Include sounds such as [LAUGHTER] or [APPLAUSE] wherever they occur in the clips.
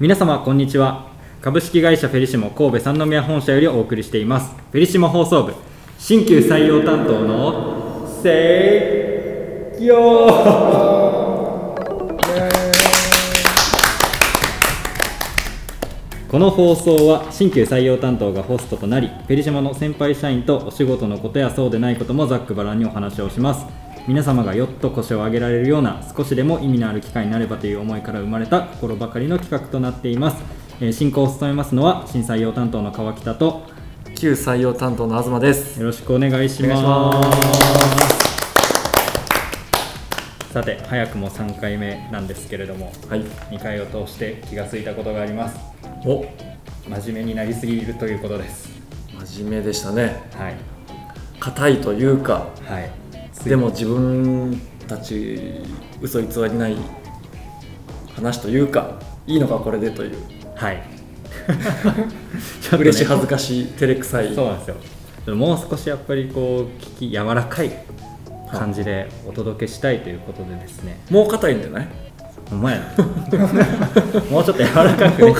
皆様こんにちは。株式会社フェリシモ神戸三宮本社よりお送りしています。フェリシモ放送部新旧採用担当のせいよこの放送は新旧採用担当がホストとなりフェリシモの先輩社員とお仕事のことやそうでないこともざっくばらんにお話をします。皆様がよっと腰を上げられるような少しでも意味のある機会になればという思いから生まれた心ばかりの企画となっています、えー進行を務めますのは新採用担当の川北と旧採用担当の東です。よろしくお願いします。さて早くも3回目なんですけれどもはい。2回を通して気がついたことがあります。お。真面目になりすぎるということです。真面目でしたね。はい。硬いというかはいでも自分たち嘘偽りない話というかいいのかこれでという。はい。ね [LAUGHS] 嬉しい恥ずかしい照れくさい。そうなんですよ。もう少しやっぱりこう聞き柔らかい感じでお届けしたいということでですね。もう硬いんじゃない？ほんまやな。もうちょっと柔らかく、ね、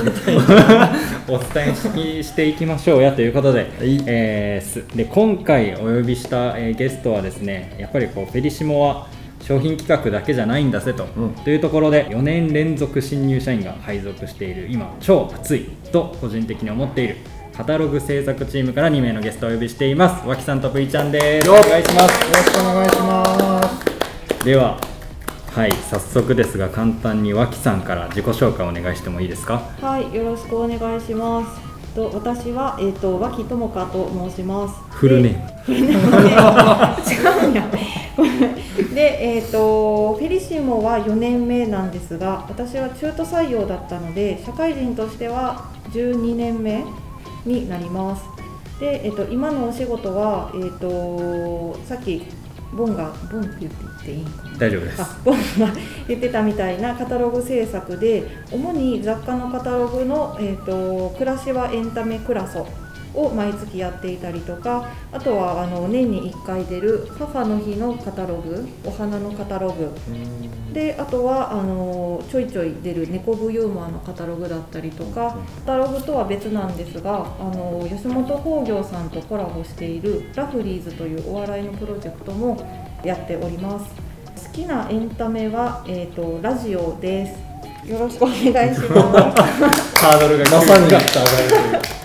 お伝えししていきましょうやということで,、えーすで今回お呼びした、えーゲストはですねやっぱりこうフェリシモは商品企画だけじゃないんだぜと,、うん。というところで4年連続新入社員が配属している今超熱いと個人的に思っているカタログ制作チームから2名のゲストをお呼びしています。脇さんと V ちゃんです。お願いします。よろしくお願いします。でははい早速ですが簡単に脇さんから自己紹介お願いしてもいいですか？はい、よろしくお願いします。と私はえっ、と脇智香と申します。フルネームでフルネームね違うんや。[LAUGHS] でえっ、とフェリシモは4年目なんですが、私は中途採用だったので社会人としては12年目になります。でえっ、と今のお仕事はえっ、とさっきボンがボンって言って言っていいんかな？大丈夫ですあボンが言ってたみたいなカタログ制作で主に雑貨のカタログの、えー、と暮らしはエンタメクラソを毎月やっていたりとかあとはあの年に1回出る母の日のカタログお花のカタログ。であとはあのちょいちょい出る猫ブユーモアのカタログだったりとかカタログとは別なんですがあの吉本興業さんとコラボしているラフリーズというお笑いのプロジェクトもやっております。好きなエンタメは、えー、とラジオです。よろしくお願いします。[LAUGHS] ハードルがまさに。が [LAUGHS]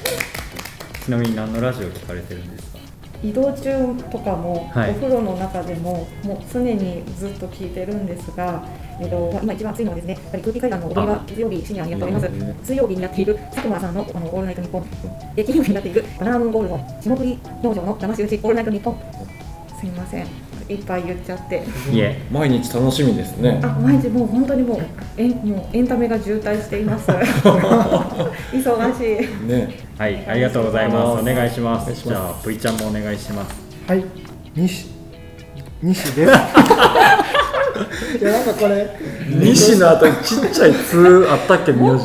ちなみに何のラジオ聞かれてるんですか？移動中とかも、はい。お風呂の中でももう常にずっと聞いてるんですが、えー、と今一番暑いのはですねやっぱり空気階段の踊りが月曜日深夜にやっております。うん水曜日にやっている佐久間さんのあのオールナイトニッポン。で金曜日にやっているバナナムーンゴールド霜降り農場の騙し討ちオールナイトニッポン。すみませんいっぱい言っちゃって。いえ。毎日楽しみですね。あ毎日もう本当にもうエンもうエンタメが渋滞しています。[LAUGHS] 忙しい。ね。はいありがとうございます。お願いします。じゃあ V ちゃんもお願いします。はい、西。西です。[LAUGHS] いやなんかこれ。西の後にちっちゃい「つ」あったっけ名字。もう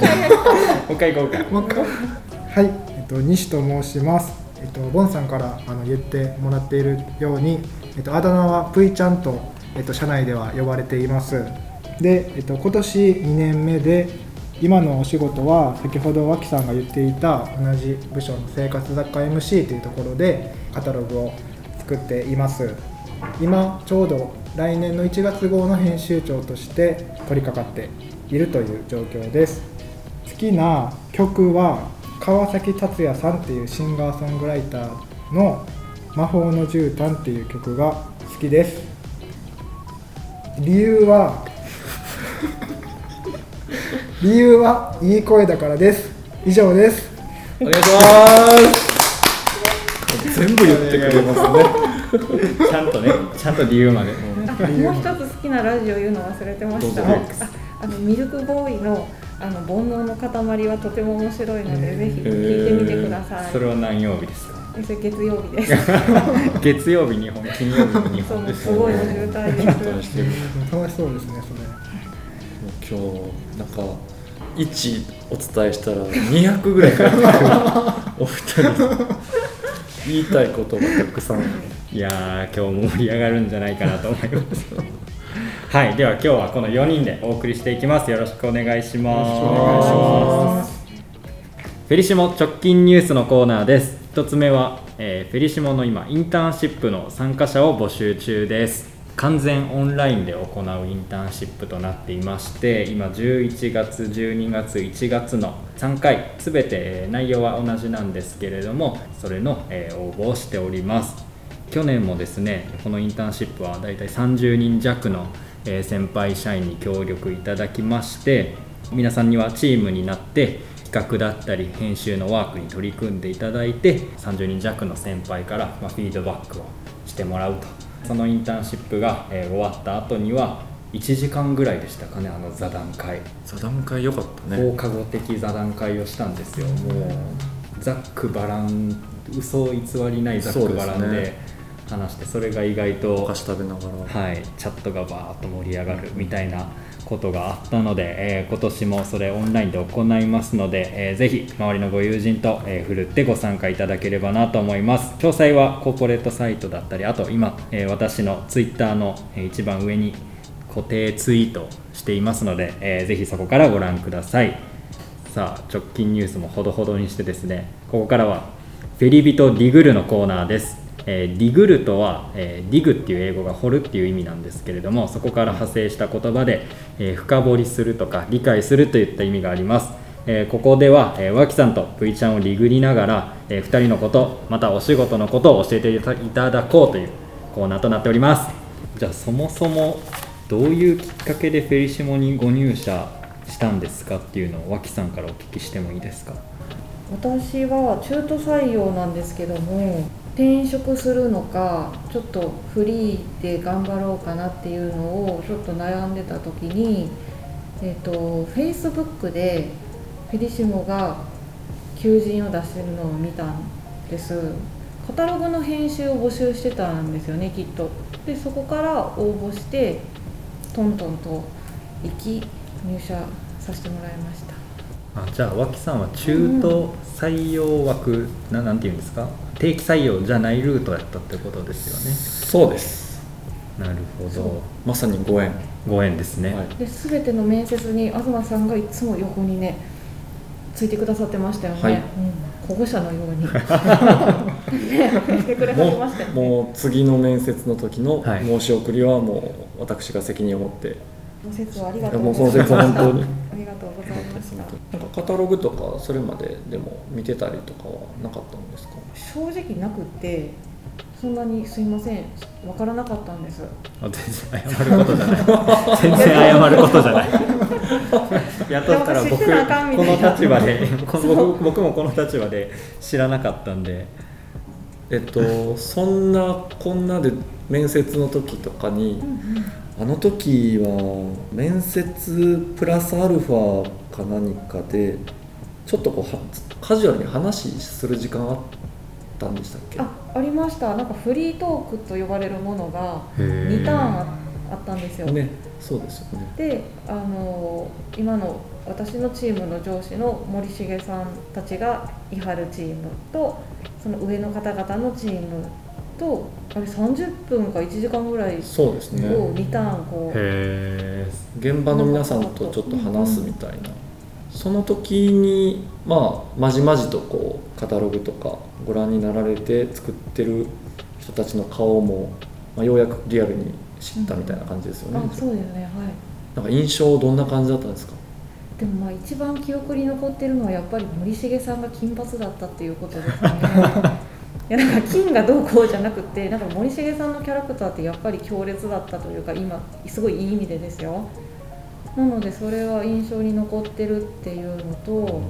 一回行こうか。もう一回。はい、えっと西と申します。えっとボンさんからあの言ってもらっているように、えっとあだ名はぷいちゃんとえっと社内では呼ばれています。で、えっと今年2年目で今のお仕事は先ほど脇さんが言っていた同じ部署の生活雑貨 MC というところでカタログを作っています。今ちょうど来年の1月号の編集長として取り掛かっているという状況です好きな曲は川崎達也さんっていうシンガーソングライターの「魔法の絨毯」っていう曲が好きです。理由は [LAUGHS] 理由はいい声だからです。以上です。お願いします。全部言ってくれますね。ちゃんとねちゃんと理由まで。あもう一つ好きなラジオ言うの忘れてました。ああのミルクボーイのあの煩悩の塊はとても面白いので、ぜひ聞いてみてください。それは何曜日ですか？えそれ月曜日です。[LAUGHS] 月曜日2本金曜日も2そう本ですすごいの渋滞です。楽しそうですね。それ今日なんか1お伝えしたら200ぐらい返ってくるお二人言いたいことがたくさんいやー今日も盛り上がるんじゃないかなと思いますはいでは今日はこの4人でお送りしていきますよろしくお願いしますよろしくお願いしますフェリシモ直近ニュースのコーナーです一つ目は、えーフェリシモの今インターンシップの参加者を募集中です。完全オンラインで行うインターンシップとなっていまして今11月12月1月の3回全て内容は同じなんですけれどもそれの、応募をしております。去年もですねこのインターンシップはだいたい30人弱の、先輩社員に協力いただきまして皆さんにはチームになって企画だったり編集のワークに取り組んでいただいて30人弱の先輩から、まあ、フィードバックをしてもらうと。そのインターンシップが、えー終わった後には1時間ぐらいでしたかねあの座談会。座談会良かった放ね課後的座談会をしたんですよ、もうざっくばらん嘘偽りないざっくばらんで話してそれが意外とお菓子食べながら、はい、チャットがバーッと盛り上がるみたいなことがあったので、えー今年もそれオンラインで行いますので、えーぜひ周りのご友人と、えー、ふるってご参加いただければなと思います。詳細はコーポレートサイトだったりあと今、えー私のツイッターの、えー一番上に固定ツイートしていますので、えーぜひそこからご覧ください。さあ直近ニュースもほどほどにしてですねここからはフェリビトディグルのコーナーです、えーディグルとは、えーディグっていう英語が掘るっていう意味なんですけれどもそこから派生した言葉で、えー深掘りするとか理解するといった意味があります、えここでは、えー、脇さんと V ちゃんをディグりながら、え2人のことまたお仕事のことを教えていたいただこうというコーナーとなっております。じゃあそもそもどういうきっかけでフェリシモにご入社したんですかっていうのを脇さんからお聞きしてもいいですか？私は中途採用なんですけども転職するのかちょっとフリーで頑張ろうかなっていうのをちょっと悩んでた時にえっ、と Facebook でフェリシモが求人を出してるのを見たんです。カタログの編集を募集してたんですよねきっと。でそこから応募してトントンと行き入社させてもらいました。あじゃあ脇さんは中途採用枠、ななんていうんですか？定期採用じゃないルートやったってことですそうです。よねなるほど。まさにご縁、ご縁ですね、はい、で全ての面接に東さんがいつも横にねついてくださってましたよね、はい。うん。保護者のように。[LAUGHS] ねしてくれはりもましたよね。うもう次の面接の時のはい。申し送りはもう私が責任を持って、ご説はありがとうもうございました。その説は本当に。[LAUGHS] ありがとうございました。なんかカタログとかそれまででも見てたりとかはなかったんですか？正直なくってそんなにすいません。わからなかったんです。あ全然謝ることじゃない。全然謝ることじゃない。[LAUGHS] やっとったら僕この立場で僕 [LAUGHS] 僕もこの立場で知らなかったんで。えっとそんなこんなで面接の時とかに、あの時は面接プラスアルファか何かでちょっとこうはカジュアルに話する時間あったんでしたっけ？あありました。なんかフリートークと呼ばれるものがへー。2ターンああったんですよ、ねそうですよね。であの今の私のチームの上司の森重さんたちがいはるチームとその上の方々のチームとあれ30分か1時間ぐらいをそうですね。2ターンこう。へ現場の皆さんとちょっと話すみたいな、その時にまあまじまじとこうカタログとかご覧になられて作ってる人たちの顔も、まあ、ようやくリアルに知ったみたいな感じですよね、あそうですねはい。なんか印象どんな感じだったんですか？でもまあ一番記憶に残ってるのはやっぱり森重さんが金髪だったっていうことですね。[LAUGHS] いやなんか金がどうこうじゃなくてなんか森重さんのキャラクターってやっぱり強烈だったというか今すごいいい意味でですよ。なのでそれは印象に残ってるっていうのと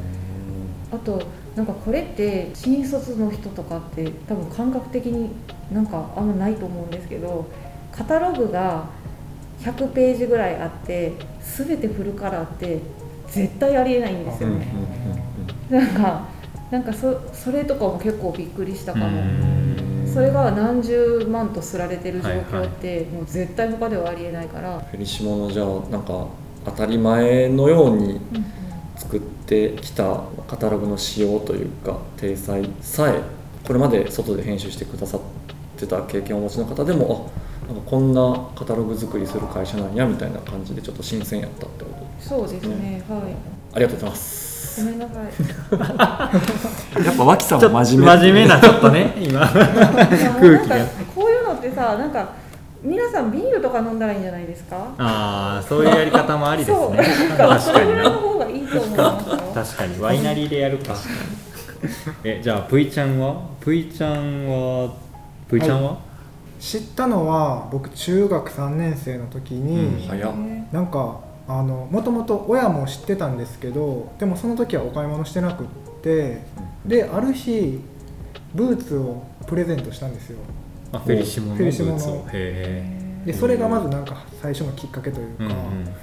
あとなんかこれって新卒の人とかって多分感覚的になんかあんまないと思うんですけどカタログが100ページぐらいあって全てフルカラーって絶対ありえないんですよね、なんかなんかそそれとかも結構びっくりしたかも、それが何十万とすられてる状況って、もう絶対他ではありえないから、フェリシモのじゃあなんか当たり前のように作ってきたカタログの仕様というか体裁さえこれまで外で編集してくださってた経験をお持ちの方でもあなんかこんなカタログ作りする会社なんやみたいな感じでちょっと新鮮やったってこと。そうですね、はい。ありがとうございます。ごめんなさい。[LAUGHS] やっぱ脇さんちょっとは真面目真面目なちょっとね今。[LAUGHS] [LAUGHS] 空気が。かこういうのってさなんか皆さんビールとか飲んだらいいんじゃないですか？ああそういうやり方もありですそう。ねな。んかそ確かにれぐらいの方がいいと思いますよ確かに。ワイナリーでやるか。[LAUGHS] えじゃあぷいちゃんは？ぷいちゃんは？ぷいちゃんは、知ったのは僕中学3年生の時に、うん。なんかあのもともと親も知ってたんですけどでもその時はお買い物してなくってである日ブーツをプレゼントしたんですよあフェリシモのブフェリシモのーツを。へでそれがまずなんか最初のきっかけというえ、か、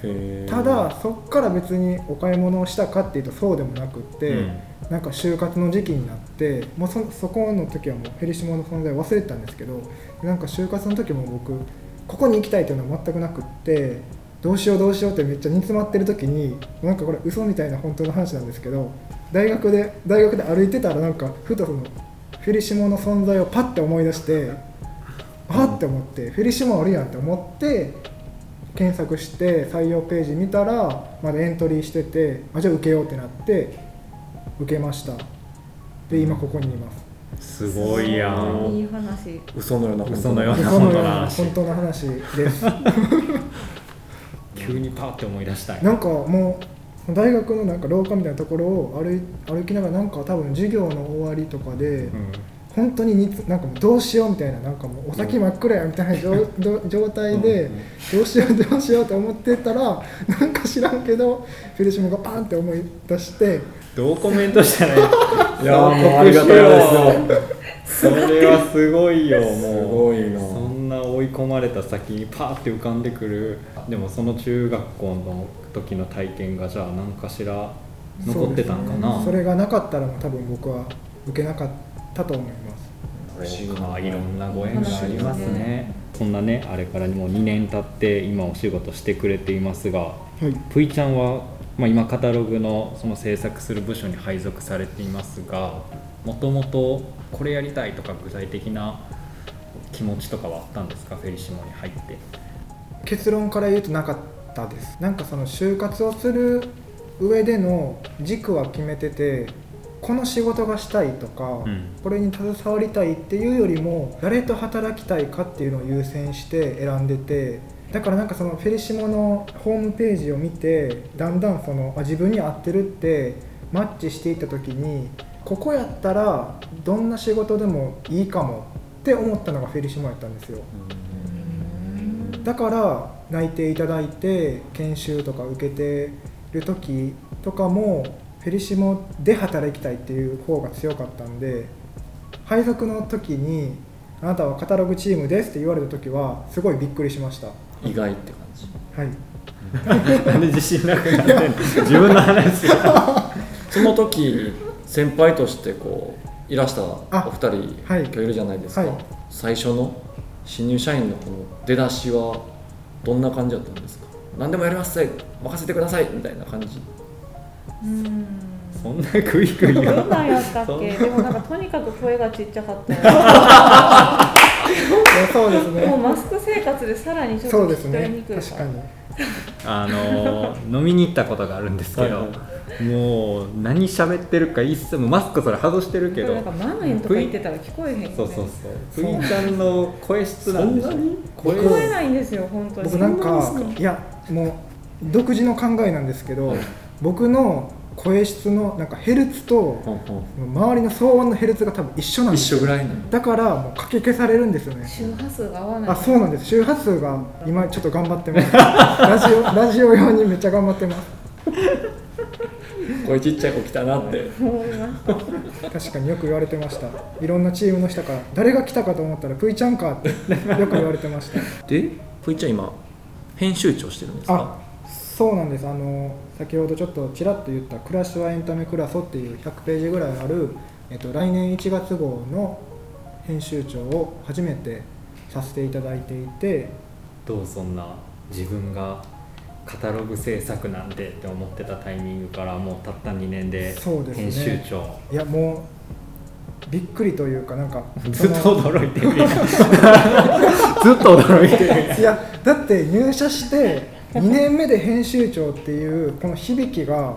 へー。ただそっから別にお買い物をしたかっていうとそうでもなくって、うん。なんか就活の時期になってもうそそこの時はもうフェリシモの存在忘れてたんですけどなんか就活の時も僕ここに行きたいというのは全くなくってどうしようどうしようってめっちゃ煮詰まってる時になんかこれ嘘みたいな本当の話なんですけど大学で大学で歩いてたらなんかふとそのフェリシモの存在をパッて思い出してあっって思ってフェリシモあるやんって思って検索して採用ページ見たらまだエントリーしててあじゃあ受けようってなって受けました。で今ここにいます。すごいやん。いい話。嘘のような嘘のようなそのような本当の話。本当の話です。[LAUGHS] 急にパーって思い出したい。なんかもう大学のなんか廊下みたいなところを歩い歩きながらなんか多分授業の終わりとかで、うん本当ににつなんかもうどうしようみたいななんかもうお先真っ暗やみたいな状 [LAUGHS] ど状態でどうしよう [LAUGHS] どうしようと思ってたらなんか知らんけどフェルシモがパンって思い出してどうコメントしたらいい？いやーもうありがたいですよ。それはすごいよもうすごいな。そんな追い込まれた先にパーって浮かんでくる。でもその中学校の時の体験がじゃあ何かしら残ってたんかな？それがなかったらもう多分僕は受けなかったと思います。いろんなご縁がありますね。そんなねあれからもう2年経って今お仕事してくれていますがはい。ぷいちゃんは、まあ、今カタログのその制作する部署に配属されていますがもともとこれやりたいとか具体的な気持ちとかはあったんですか？フェリシモに入って。結論から言うとなかったです。なんかその就活をする上での軸は決めててこの仕事がしたいとか、うん。これに携わりたいっていうよりも誰と働きたいかっていうのを優先して選んでてだからなんかそのフェリシモのホームページを見てだんだんそのあ自分に合ってるってマッチしていった時にここやったらどんな仕事でもいいかもって思ったのがフェリシモやったんですよ。だから内定いただいて研修とか受けてる時とかもフェリシモで働きたいっていう方が強かったんで配属の時に「あなたはカタログチームです」って言われた時はすごいびっくりしました。は意外って感じ。い。なんで自信なくなってんの？自分の話。が [LAUGHS] その時先輩としてこういらしたおあ二人はい。今日いるじゃないですか、はい。最初の新入社員のこの出だしはどんな感じだったんですか何でもやりますせ任せてくださいみたいな感じうん。そんなクイクイどよんなんやったっけ？でもなんかとにかく声がちっちゃかったそうですもうねマスク生活でさらにちょっと聞き取りそうですね。にくいか確からに。あのー飲みに行ったことがあるんですけど、はいはもう何喋ってるか一切もうマスクそれ外してるけどなんかマンエンとか言ってたら聞こえへんよね。そうそうそう。ふいちゃんの声質なんでしょそんなに？声。聞こえないんですよ本当に。僕なんかいやもう独自の考えなんですけど、はい僕の声質のなんかヘルツと周りの騒音のヘルツが多分一緒なんですよ。一緒ぐらいなの。だからもうかき消されるんですよね。周波数が合わない。あそうなんです。周波数が今ちょっと頑張ってます。ラジオ [LAUGHS] ラジオ用にめっちゃ頑張ってます。声ちっちゃい子来たなって。思いました確かによく言われてました。いろんなチームの人から誰が来たかと思ったらプイちゃんかってよく言われてました。でふいちゃん今編集長してるんですか？あそうなんです。あの先ほどちょっとちらっと言った「暮らしはエンタメクラソ」っていう100ページぐらいある、えっと、来年1月号の編集長を初めてさせていただいていてどうそんな自分がカタログ制作なんてって思ってたタイミングからもうたった2年でそうですね。編集長、いやもうびっくりというかなんか [LAUGHS] ずっと驚いてる。[LAUGHS] [LAUGHS] ずっと驚いてる。いやだって入社して2年目で編集長っていうこの響きが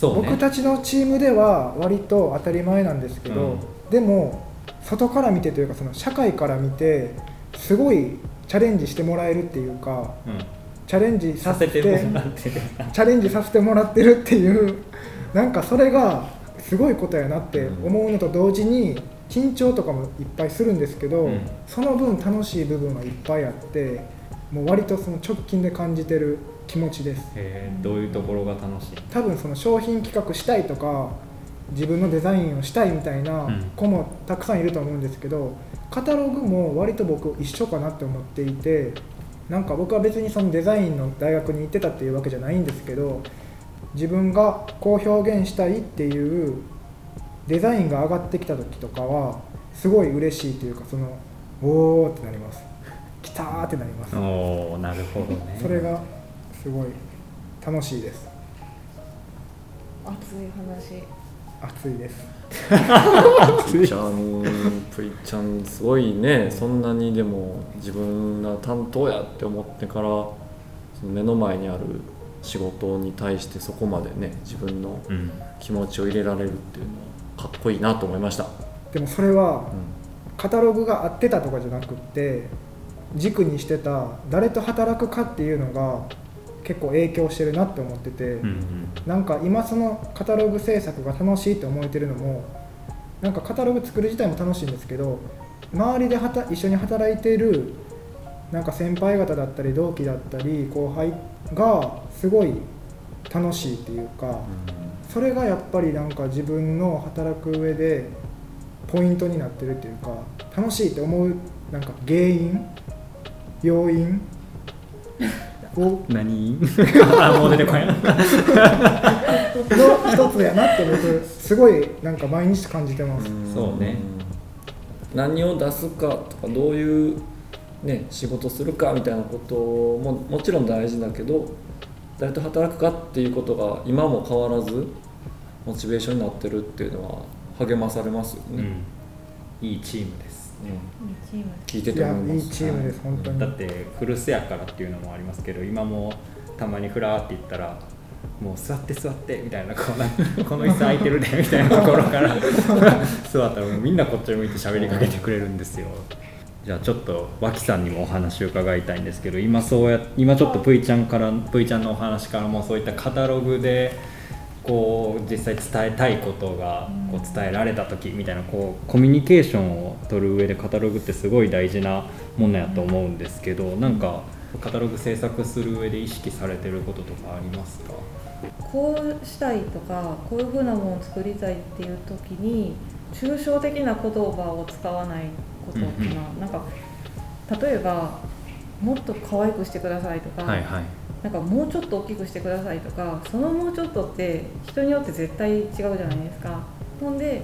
僕たちのチームでは割と当たり前なんですけど、うん。でも外から見てというかその社会から見てすごいチャレンジしてもらえるっていうかうん。チャレンジささせてチャレンジさせてもらってるっていうなんかそれがすごいことやなって思うのと同時に緊張とかもいっぱいするんですけど、うん。その分楽しい部分はいっぱいあってもう割とその直近で感じてる気持ちです。へーどういうところが楽しい？多分その商品企画したいとか自分のデザインをしたいみたいなうん。子もたくさんいると思うんですけどカタログも割と僕一緒かなって思っていてなんか僕は別にそのデザインの大学に行ってたっていうわけじゃないんですけど自分がこう表現したいっていうデザインが上がってきた時とかはすごい嬉しいというかそのおーってなりますきたーってなります。おおなるほどね。[LAUGHS] それがすごい楽しいです。熱い話。熱いです。ぷい。ちゃんぷいちゃんすごいね。そんなにでも自分が担当やって思ってからその目の前にある仕事に対してそこまでね自分のうん気持ちを入れられるっていうのはかっこいいなと思いました、でもそれはうカタログが合ってたとかじゃなくって軸にしてた誰と働くかっていうのが結構影響してるなって思ってて、うんうん。なんか今そのカタログ制作が楽しいって思えてるのもなんかカタログ作る自体も楽しいんですけど周りではた一緒に働いてるなんか先輩方だったり同期だったり後輩がすごい楽しいっていうか、それがやっぱりなんか自分の働く上でポイントになってるっていうか楽しいって思うなんか原因要因を何？[LAUGHS] あもう出てこないの一つやなって僕すごいなんか毎日感じてます、んそうね。何を出すかとかどういう、ね、仕事するかみたいなことももちろん大事だけど誰と働くかっていうことが今も変わらずモチベーションになってるっていうのは励まされますよね、うん。いいチームですうん。いいチーム聞いてて思います。いいチームです本当に。だって古巣やからっていうのもありますけど今もたまにフラーって言ったらもう座って座ってみたいなこう [LAUGHS] この椅子空いてるでみたいなところから [LAUGHS] 座ったらもうみんなこっち向いて喋りかけてくれるんですよ。じゃあちょっと脇さんにもお話を伺いたいんですけど今そうや今ちょっとぷいちゃんからぷいちゃんのお話からもそういったカタログでこう実際伝えたいことがこう伝えられた時みたいなこうコミュニケーションを取る上でカタログってすごい大事なものやと思うんですけどなんかカタログ制作する上で意識されてることとかありますか？こうしたいとかこういうふうなものを作りたいっていう時に抽象的な言葉を使わないことかな、うんうん。なんか例えばもっと可愛くしてくださいとか、はい。なんかもうちょっと大きくしてくださいとかそのもうちょっとって人によって絶対違うじゃないですか。ほんで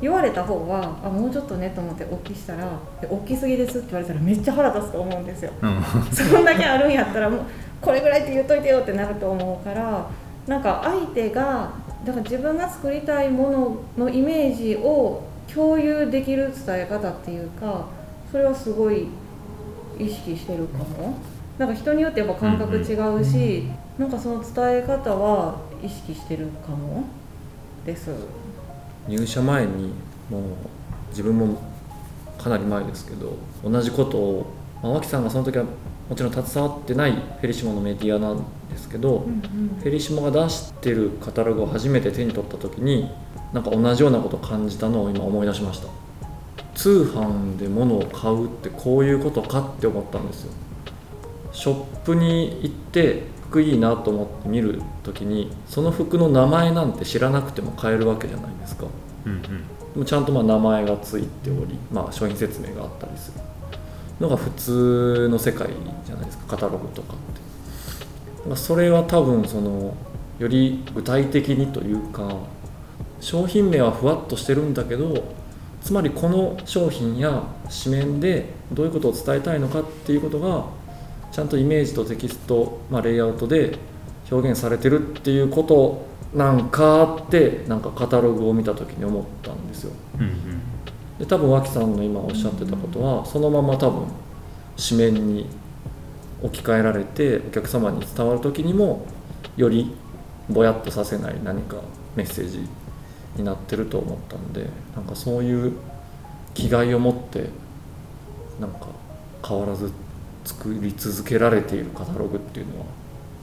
言われた方はあもうちょっとねと思って大きしたらで大きすぎですって言われたらめっちゃ腹立つと思うんですよ。うん。[LAUGHS] そんだけあるんやったらもうこれぐらいって言っといてよってなると思うからなんか相手がだから自分が作りたいもののイメージを共有できる伝え方っていうかそれはすごい意識してるかも。なんか人によってやっぱ感覚違うし、なんかその伝え方は意識してるかもです入社前にもう自分もかなり前ですけど同じことを、まあ、脇さんがその時はもちろん携わってないフェリシモのメディアなんですけど、フェリシモが出してるカタログを初めて手に取った時になんか同じようなことを感じたのを今思い出しました。通販で物を買うってこういうことかって思ったんですよ。ショップに行って服いいなと思って見る時にその服の名前なんて知らなくても買えるわけじゃないですか。うんうん。でもちゃんとまあ名前がついており、まあ、商品説明があったりする。のが普通の世界じゃないですか。カタログとかって。まあそれは多分そのより具体的にというか商品名はふわっとしてるんだけどつまりこの商品や紙面でどういうことを伝えたいのかっていうことがちゃんとイメージとテキスト、まあ、レイアウトで表現されてるっていうことなんかってなんかカタログを見た時に思ったんですよ。うんうん。で多分脇さんの今おっしゃってたことはそのまま多分紙面に置き換えられてお客様に伝わる時にもよりぼやっとさせない何かメッセージになってると思ったんでなんかそういう気概を持ってなんか変わらず作り続けられているカタログっていうのは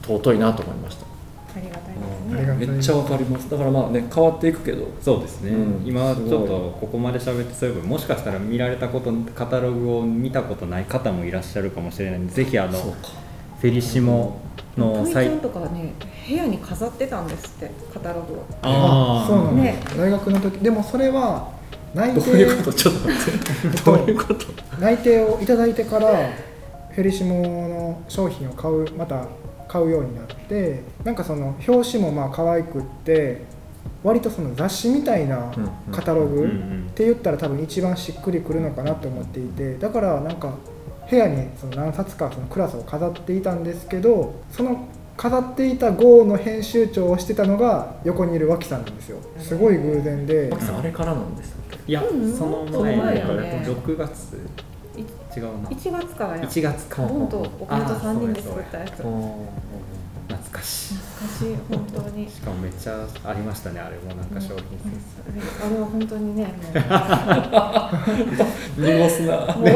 尊いなと思いました、ありがたいうんですね。めっちゃわかります。だからまあね変わっていくけど。そうですね、うん。今ちょっとここまで喋ってそういえばもしかしたら見られたことカタログを見たことない方もいらっしゃるかもしれないのでぜひあのフェリシモのサイト。とかね部屋に飾ってたんですってカタログを。あー。そうなんね。大学の時でもそれは内どう定いうこと？ちょっと待って。どういうこと？内定をいただいてからフェリシモの商品を買うまた買うようになってなんかその表紙もまあ可愛くって割とその雑誌みたいなカタログっんて言ったら多分一番しっくりくるのかなと思っていてだからなんか部屋にその何冊かそのクラスを飾っていたんですけどその飾っていた GO の編集長をしてたのが横にいる脇さんなんですよ。すごい偶然で。脇さん。あれからなんでしたっけいや、うんそのその前ね。6月い違うな。1月からや。1月かボンとお金と3人で作ったやつ懐かしい。懐かしい本当に。[LAUGHS] しかもめっちゃありましたねあれもなんか商品あれは本当にね。も [LAUGHS] 濁すな。うもう。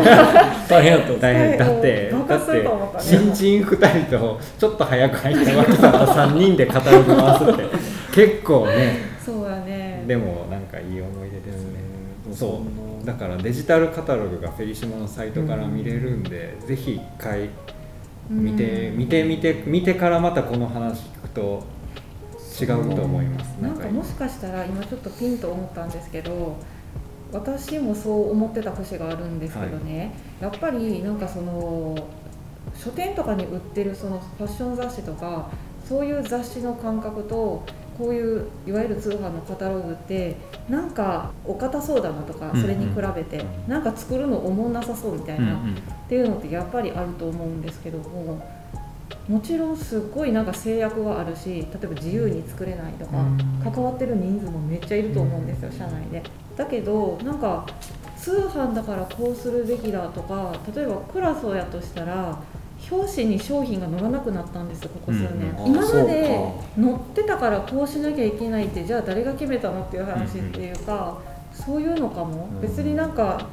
大変やった。んです大変だっもてだって新人2人とちょっと早く入った脇さんと3人でカタログ回すって。[LAUGHS] 結構ね。そうやね。でもなんかいい思い出ですね。うん。そうだからデジタルカタログがフェリシモのサイトから見れるんで、ぜひ一回見て、うん。見て見て見てからまたこの話聞くと違うと思います。なんかもしかしたら今ちょっとピンと思ったんですけど私もそう思ってた節があるんですけどね、やっぱりなんかその書店とかに売ってるそのファッション雑誌とかそういう雑誌の感覚とこういういわゆる通販のカタログってなんかお堅そうだなとかそれに比べて、なんか作るのおもんなさそうみたいな、っていうのってやっぱりあると思うんですけどももちろんすっごいなんか制約があるし例えば自由に作れないとかうん。関わってる人数もめっちゃいると思うんですよ社内で。だけどなんか通販だからこうするべきだとか例えばクラソやとしたら表紙に商品が載らなくなったんですよここ数年、うん今までか。載ってたからこうしなきゃいけないってじゃあ誰が決めたのっていう話っていうか、そういうのかも、うん。別になんか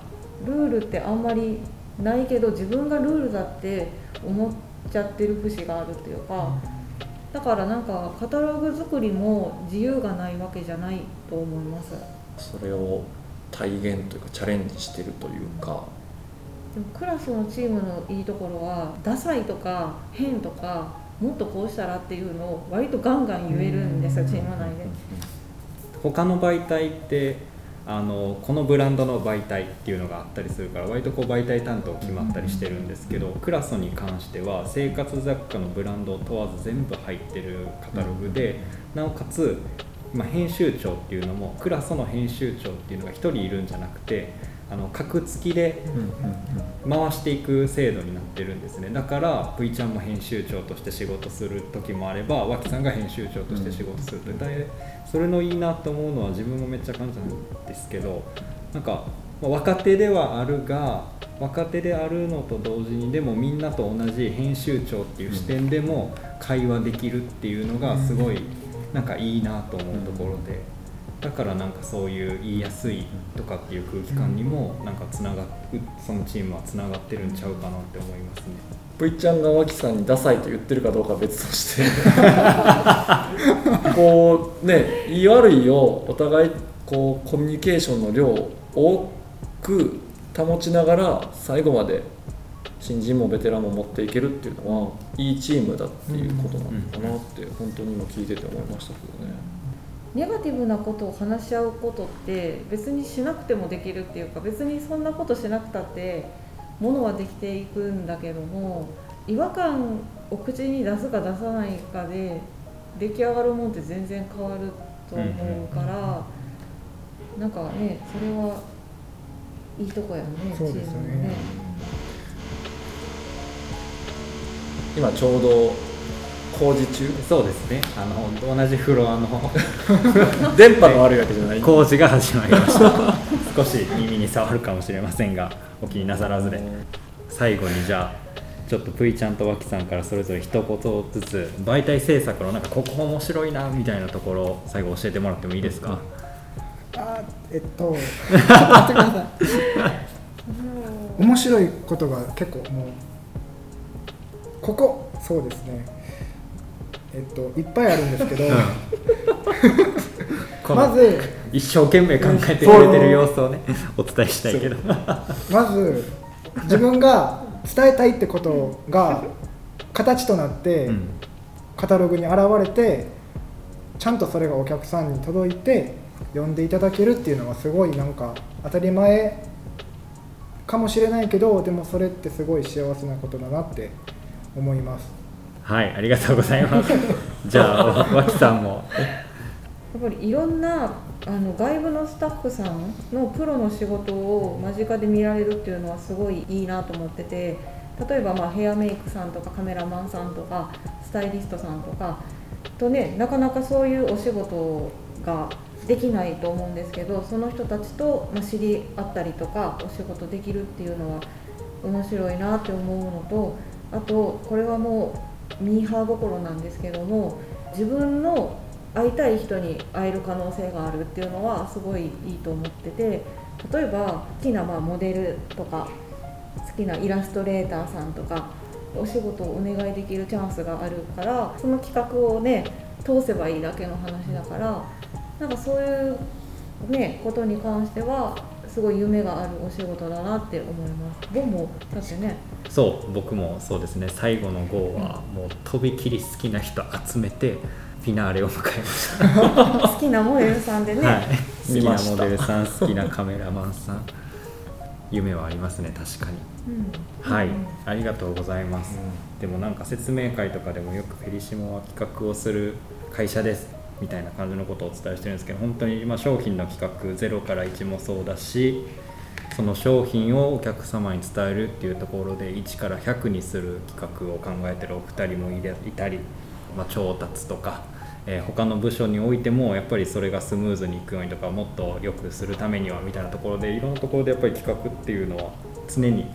ルールってあんまりないけど自分がルールだって思っちゃってる節があるっていうか、だからなんかカタログ作りも自由がないわけじゃないと思います。それを体現というかチャレンジしてるというかでもクラスのチームのいいところはダサいとか変とかもっとこうしたらっていうのを割とガンガン言えるんですよチーム内で。他の媒体ってあのこのブランドの媒体っていうのがあったりするから割とこう媒体担当決まったりしてるんですけど、クラソに関しては生活雑貨のブランドを問わず全部入ってるカタログで、なおかつ、まあ、編集長っていうのもクラソの編集長っていうのが1人いるんじゃなくてあの格付きで回していく制度になってるんですね。だから V ちゃんも編集長として仕事する時もあれば脇さんが編集長として仕事するとでそれのいいなと思うのは自分もめっちゃ感じたんですけどなんかまあ若手ではあるが若手であるのと同時にでもみんなと同じ編集長っていう視点でも会話できるっていうのがすごいなんかいいなと思うところで。だからなんかそういう言いやすいとかっていう空気感にもなんかつながっそのチームはつながってるんちゃうかなって思いますね。V ちゃんが脇さんにダサいと言ってるかどうかは別として [LAUGHS] こうね言い悪いをお互いこうコミュニケーションの量を多く保ちながら最後まで新人もベテランも持っていけるっていうのはいいチームだっていうことなのかなって本当に今聞いてて思いましたけどね。ネガティブなことを話し合うことって別にしなくてもできるっていうか別にそんなことしなくたってものはできていくんだけども違和感を口に出すか出さないかで出来上がるもんって全然変わると思うから、なんかねそれはいいとこやねチームのね。今ちょうど工事中？そうですね。あの同じフロアの [LAUGHS] 電波が悪いわけじゃない工事が始まりました。[LAUGHS] 少し耳に触るかもしれませんがお気になさらずで。最後にじゃあちょっとぷいちゃんとわきさんからそれぞれ一言ずつ媒体制作のなんかここ面白いなみたいなところを最後教えてもらってもいいですか、あえっとちょっと待ってください。[LAUGHS] 面白いことが結構もうここそうですねえっといっぱいあるんですけど [LAUGHS] このまず一生懸命考えてくれてる様子をねお伝えしたいけど。[LAUGHS] まず自分が伝えたいってことが形となって、うん。カタログに現れてちゃんとそれがお客さんに届いて読んでいただけるっていうのはすごいなんか当たり前かもしれないけどでもそれってすごい幸せなことだなって思いますはいありがとうございます。[LAUGHS] じゃあわわきさんも。やっぱりいろんなあの外部のスタッフさんのプロの仕事を間近で見られるっていうのはすごいいいなと思ってて例えばまあヘアメイクさんとかカメラマンさんとかスタイリストさんとかとねなかなかそういうお仕事ができないと思うんですけどその人たちとまあ知り合ったりとかお仕事できるっていうのは面白いなって思うのとあとこれはもうミーハー心なんですけども自分の会いたい人に会える可能性があるっていうのはすごいいいと思ってて例えば好きなまあモデルとか好きなイラストレーターさんとかお仕事をお願いできるチャンスがあるからその企画をね通せばいいだけの話だからなんかそういうねことに関してはすごい夢があるお仕事だなって思います。ボンもだってね。そう僕もそうですね。最後の号はもうとびきり好きな人集めてフィナーレを迎えました。[LAUGHS] 好きなモデルさんでね、はい、好きなモデルさん好きなカメラマンさん。夢はありますね確かに。うん。はい、うんありがとうございます、でもなんか説明会とかでもよくフェリシモは企画をする会社ですみたいな感じのことをお伝えしてるんですけど本当に今商品の企画0から1もそうだしその商品をお客様に伝えるっていうところで1から100にする企画を考えてるお二人もいれいたり、まあ、調達とか、えー他の部署においてもやっぱりそれがスムーズにいくようにとかもっと良くするためにはみたいなところでいろんなところでやっぱり企画っていうのは常に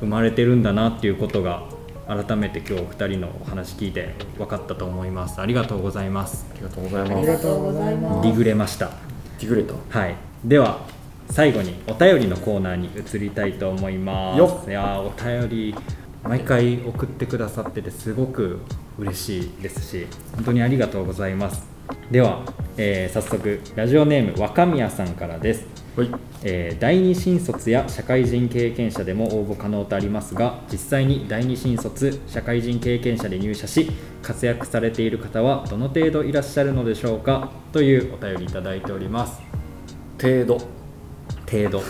生まれてるんだなっていうことが改めて今日お二人のお話聞いて分かったと思います。ありがとうございます。ありがとうございあます。りがとうございます。ディグれました。ディグレたはいでは最後にお便りのコーナーに移りたいと思います。いやーお便り毎回送ってくださっててすごく嬉しいですし本当にありがとうございます。では、えー早速ラジオネーム若宮さんからです。はい。えー第二新卒や社会人経験者でも応募可能とありますが実際に第二新卒社会人経験者で入社し活躍されている方はどの程度いらっしゃるのでしょうか？というお便りいただいております。程度。程度。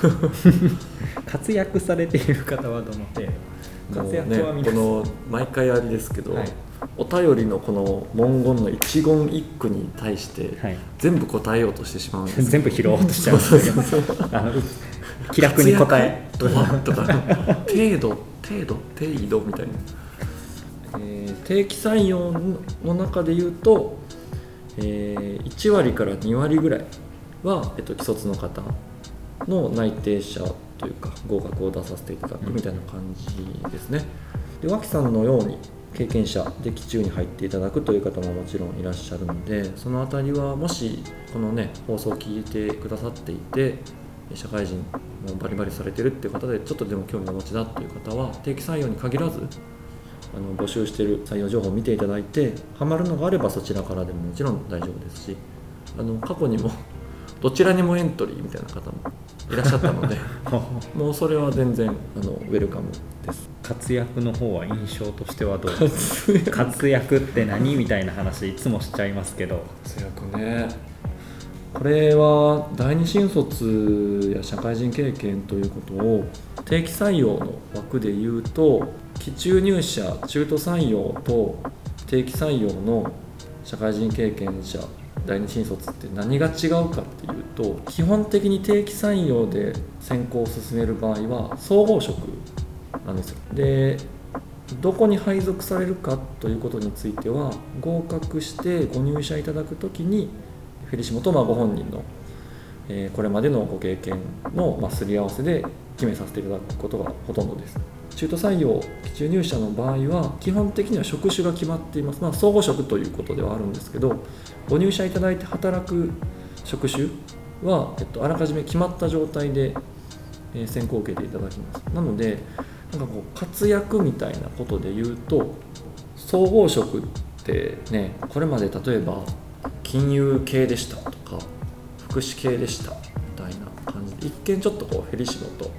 [LAUGHS] 活躍されている方はどの程度？活躍はねこの毎回あれですけど、はいお便りのこの文言の一言一句に対してはい。全部答えようとしてしまうんです [LAUGHS] 全部拾おうとしちゃうんですけ気楽に答え。とか [LAUGHS] 程度程度程度みたいな、えー定期採用の中で言うと、えー1割から2割ぐらいは、えっと、既卒の方の内定者というか合格を出させていただくみたいな感じですね、で脇さんのように経験者で期中に入っていただくという方ももちろんいらっしゃるのでそのあたりはもしこのね放送を聞いてくださっていて社会人もバリバリされてるっていう方でちょっとでも興味をお持ちだという方は定期採用に限らずあの募集している採用情報を見ていただいてハマるのがあればそちらからでももちろん大丈夫ですしあの過去にも [LAUGHS] どちらにもエントリーみたいな方もいらっしゃったので [LAUGHS] もうそれは全然あのウェルカムです活躍の方は印象としてはどう？ですか活躍って何？みたいな話いつもしちゃいますけど。活躍ね。これは第二新卒や社会人経験ということを定期採用の枠で言うと期中入社中途採用と定期採用の社会人経験者第二新卒って何が違うかっていうと基本的に定期採用で選考を進める場合は総合職なんですよ。でどこに配属されるかということについては合格してご入社いただくときにフェリシモとまご本人のえーこれまでのご経験の、ま、すり合わせで決めさせていただくことがほとんどです。中途採用期中入社の場合は基本的には職種が決まっています、まあ、総合職ということではあるんですけどご入社いただいて働く職種は、えっと、あらかじめ決まった状態で、選考を受けていただきます。なのでなんかこう活躍みたいなことで言うと総合職ってねこれまで例えば金融系でしたとか福祉系でしたみたいな感じ。で一見ちょっとこうヘリ仕事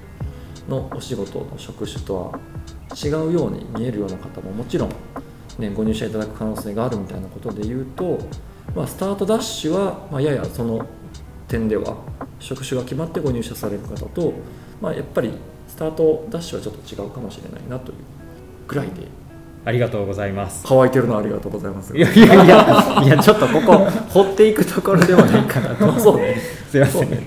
のお仕事の職種とは違うように見えるような方ももちろん、ね、ご入社いただく可能性があるみたいなことで言うと、まあ、スタートダッシュは、まあ、ややその点では職種が決まってご入社される方と、まあ、やっぱりタートダッシュはちょっと違うかもしれないなというぐらいで。ありがとうございます。乾いてるのありがとうございます。いやいやいやいやちょっとここ [LAUGHS] 掘っていくところでもないかなと。そうね。すいません、ね。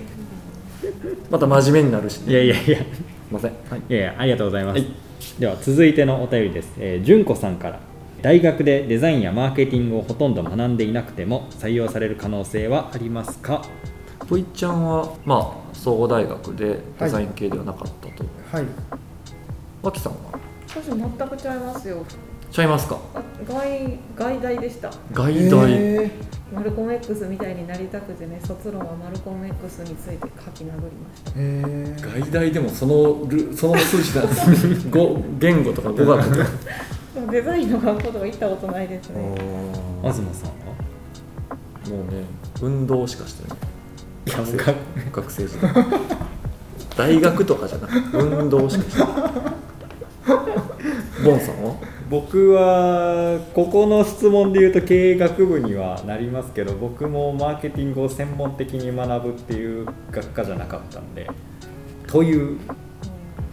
また真面目になるし、ね、いやいやいや。すいません、はい、いやいやありがとうございます、はい。では続いてのお便りです、えー、純子さんから。大学でデザインやマーケティングをほとんど学んでいなくても採用される可能性はありますか？ぽいちゃんはまあ総合大学でデザイン系ではなかったと、はい。脇さんは？私全くちゃいますよ。ちゃいますか？あ外外大でした。外大、えマルコム X みたいになりたくてね卒論はマルコム X について書き殴りました。外大でもそのルその数字なんで語言語とか語学とかでもデザインの学校とか行ったことないですね。東さんは？もうね運動しかしてない。いや学生。学生時代大学とかじゃなくて運動しかしてない。ボンさんは？僕はここの質問で言うと経営学部にはなりますけど僕もマーケティングを専門的に学ぶっていう学科じゃなかったんでという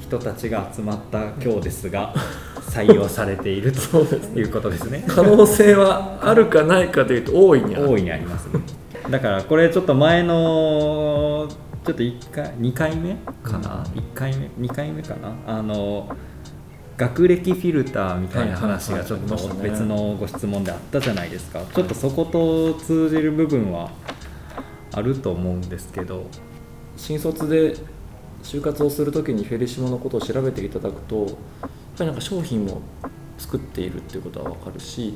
人たちが集まった今日ですが採用されているということですね。可能性はあるかないかというと大いにある大いにありますね。だからこれちょっと前のちょっと1回2回目かな、1回目？2回目かな？あの学歴フィルターみたいな話がちょっと別のご質問であったじゃないですか。ちょっとそこと通じる部分はあると思うんですけど。新卒で就活をするときにフェリシモのことを調べていただくとやっぱりなんか商品を作っているっていうことは分かるし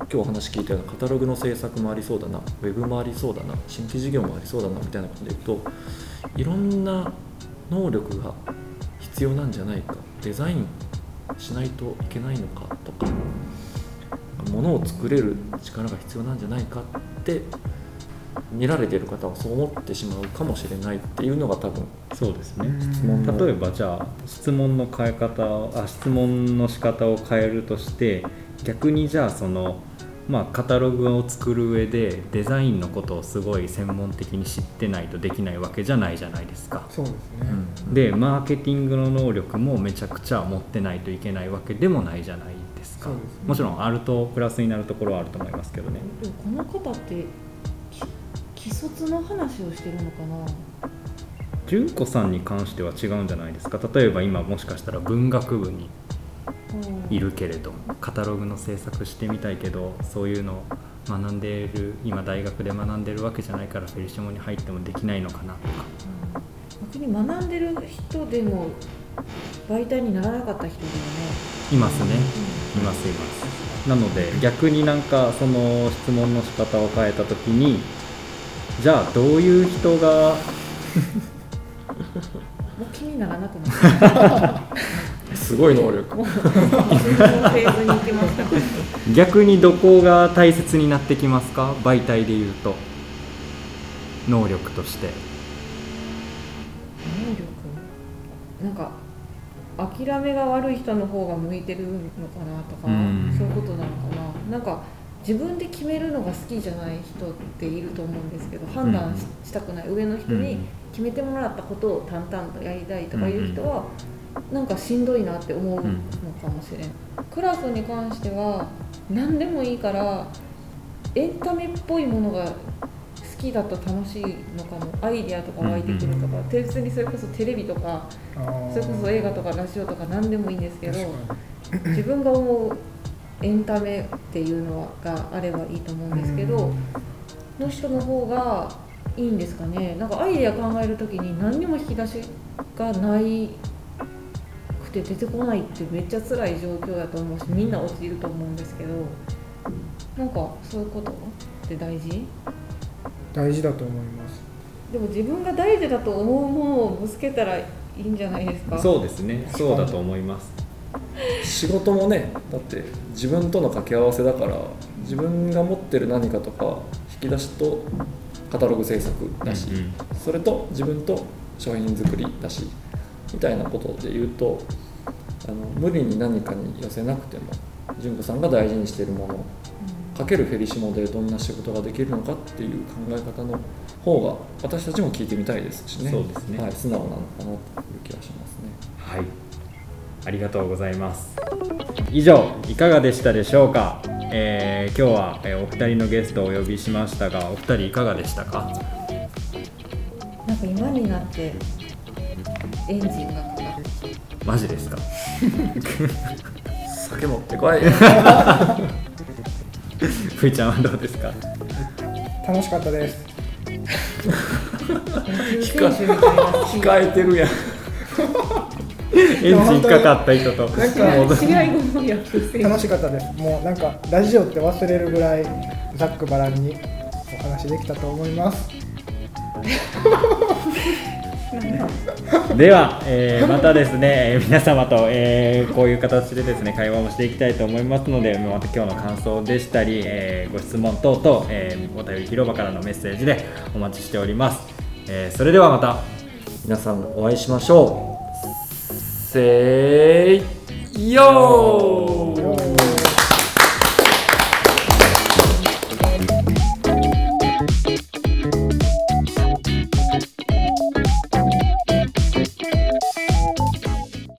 今日お話聞いたようなカタログの制作もありそうだなウェブもありそうだな新規事業もありそうだなみたいなことで言うといろんな能力が必要なんじゃないかデザインしないといけないのかとか物を作れる力が必要なんじゃないかって見られている方はそう思ってしまうかもしれないっていうのが多分そうですね。質問の例えばじゃあ質問の変え方あ質問の仕方を変えるとして逆にじゃあそのまあカタログを作る上でデザインのことをすごい専門的に知ってないとできないわけじゃないじゃないですか。そうですね、でマーケティングの能力もめちゃくちゃ持ってないといけないわけでもないじゃないですか。すね。もちろんあるとプラスになるところはあると思いますけどね。でもこの方ってき既卒の話をしてるのかな？純子さんに関しては違うんじゃないですか？例えば今もしかしたら文学部にいるけれどカタログの制作してみたいけどそういうのを学んでいる今大学で学んでるわけじゃないからフェリシモに入ってもできないのかなとか。逆に学んでる人でも媒体にならなかった人だよね。いますね。いますいます。なので逆になんかその質問の仕方を変えた時にじゃあどういう人がもう気にならなくなった。すごい能力。逆にどこが大切になってきますか？媒体で言うと。能力として。能力？なんか諦めが悪い人の方が向いてるのかなとか、うん。そういうことなのかな。なんか自分で決めるのが好きじゃない人っていると思うんですけど判断し,、したくない上の人に決めてもらったことを淡々とやりたいとかいう人は、なんかしんどいなって思うのかもしれん、クラスに関しては何でもいいからエンタメっぽいものが好きだと楽しいのかも。アイデアとか湧いてくるとか、別にそれこそテレビとかそれこそ映画とかラジオとか何でもいいんですけど自分が思うエンタメっていうのがあればいいと思うんですけどの人の方がいいんですかね？なんかアイデア考える時に何にも引き出しがないくて出てこないってめっちゃ辛い状況だと思うしみんな落ちると思うんですけどなんかそういうことって大事？大事だと思います。でも自分が大事だと思うものをぶつけたらいいんじゃないですか？そうですね。そうだと思います仕事もねだって自分との掛け合わせだから自分が持ってる何かとか引き出しとカタログ制作だし、うんそれと自分と商品作りだしみたいなことで言うとあの無理に何かに寄せなくても純子さんが大事にしているものかけるフェリシモでどんな仕事ができるのかっていう考え方の方が私たちも聞いてみたいですしね。そうですね。はい、素直なのかなという気がしますね。はいありがとうございます。以上いかがでしたでしょうか、えー今日は、えーお二人のゲストをお呼びしましたがお二人いかがでしたか？なんか今になってエンジンがかかるマジですか？酒持ってこい。[LAUGHS] ふいちゃんはどうですか？楽しかったです。[LAUGHS] 控えてるやん [LAUGHS] エンジンかかった人と。なんか試合後の野球選手楽しかったです。もうなんかラジオって忘れるぐらいざっくばらんにお話できたと思います。では、えーまたですね、えー皆様と、えーこういう形でですね会話もしていきたいと思いますのでまた今日の感想でしたり、えーご質問等々、えーお便り広場からのメッセージでお待ちしております、えーそれではまた。皆さんお会いしましょうせーよー。